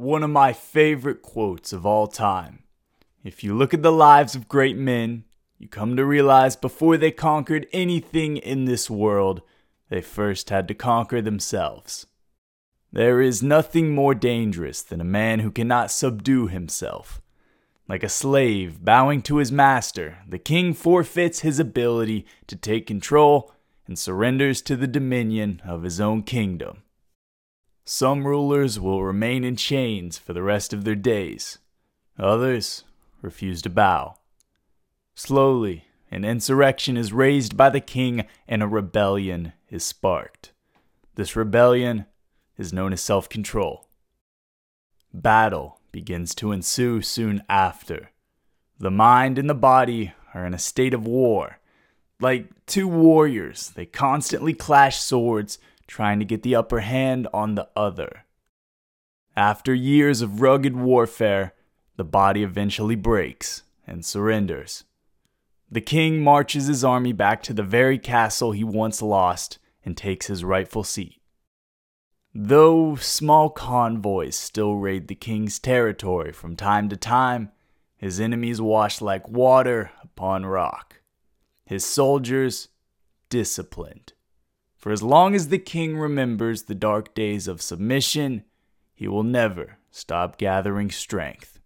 One of my favorite quotes of all time. If you look at the lives of great men, you come to realize before they conquered anything in this world, they first had to conquer themselves. There is nothing more dangerous than a man who cannot subdue himself. Like a slave bowing to his master, the king forfeits his ability to take control and surrenders to the dominion of his own kingdom. Some rulers will remain in chains for the rest of their days, others refuse to bow. Slowly, an insurrection is raised by the king and a rebellion is sparked. This rebellion is known as self control. Battle begins to ensue soon after. The mind and the body are in a state of war. Like two warriors, they constantly clash swords, trying to get the upper hand on the other. After years of rugged warfare, the body eventually breaks and surrenders. The king marches his army back to the very castle he once lost and takes his rightful seat. Though small convoys still raid the king's territory from time to time, his enemies wash like water upon rock. His soldiers disciplined. For as long as the king remembers the dark days of submission, he will never stop gathering strength.